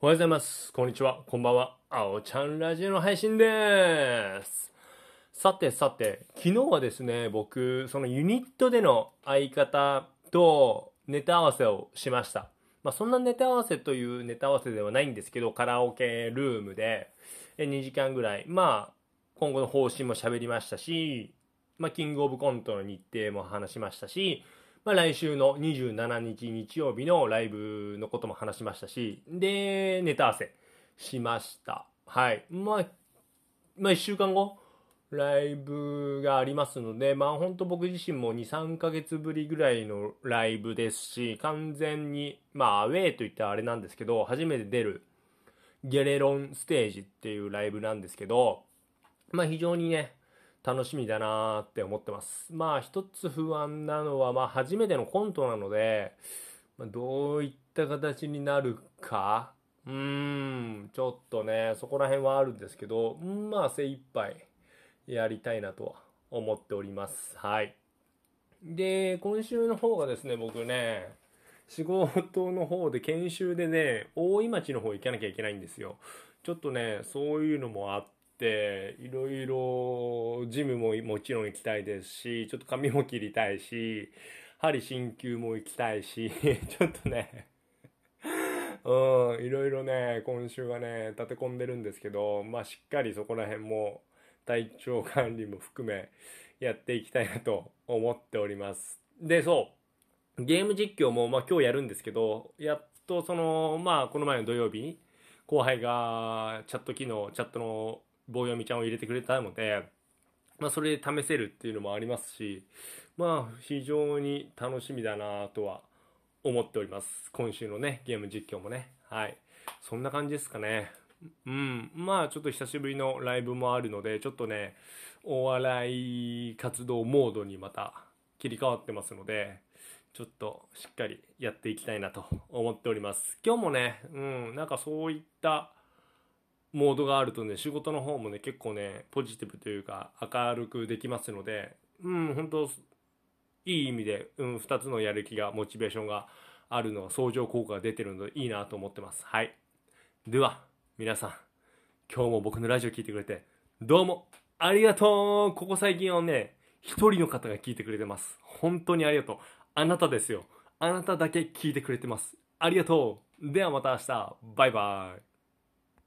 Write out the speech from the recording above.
おはようございます。こんにちは。こんばんは。あおちゃんラジオの配信でーす。さてさて、昨日はですね、僕、そのユニットでの相方とネタ合わせをしました。まあそんなネタ合わせというネタ合わせではないんですけど、カラオケルームで2時間ぐらい、まあ今後の方針も喋りましたし、まあキングオブコントの日程も話しましたし、まあ、来週の27日日曜日のライブのことも話しましたし、で、ネタ合わせしました。はい。まあ、まあ、1週間後、ライブがありますので、まあ、本当僕自身も2、3ヶ月ぶりぐらいのライブですし、完全に、まあ、アウェーといったらあれなんですけど、初めて出るゲレロンステージっていうライブなんですけど、まあ、非常にね、楽しみだなーって思ってます。まあ一つ不安なのは、まあ初めてのコントなので、まあ、どういった形になるか、うーん、ちょっとね、そこら辺はあるんですけど、まあ精一杯やりたいなとは思っております。はい。で、今週の方がですね、僕ね、仕事の方で研修でね、大井町の方行かなきゃいけないんですよ。ちょっとね、そういうのもあって、いろいろジムももちろん行きたいですし、ちょっと髪も切りたいし、針鍼灸も行きたいし、ちょっとね、うん、いろいろね、今週はね、立て込んでるんですけど、まあしっかりそこら辺も体調管理も含めやっていきたいなと思っております。で、そう、ゲーム実況もまあ今日やるんですけど、やっとその、まあこの前の土曜日、後輩がチャット機能、チャットの棒読みちゃんを入れてくれたので、まあそれで試せるっていうのもありますし、まあ非常に楽しみだなとは思っております。今週のね、ゲーム実況もね。はい。そんな感じですかね。うん。まあちょっと久しぶりのライブもあるので、ちょっとね、お笑い活動モードにまた切り替わってますので、ちょっとしっかりやっていきたいなと思っております。今日もね、うん、なんかそういったモードがあるとね、仕事の方もね、結構ね、ポジティブというか、明るくできますので、うん、本当いい意味で、うん、二つのやる気が、モチベーションがあるのが相乗効果が出てるので、いいなと思ってます。はい。では、皆さん、今日も僕のラジオ聞いてくれて、どうも、ありがとうここ最近はね、一人の方が聞いてくれてます。本当にありがとう。あなたですよ。あなただけ聞いてくれてます。ありがとう。ではまた明日。バイバイ。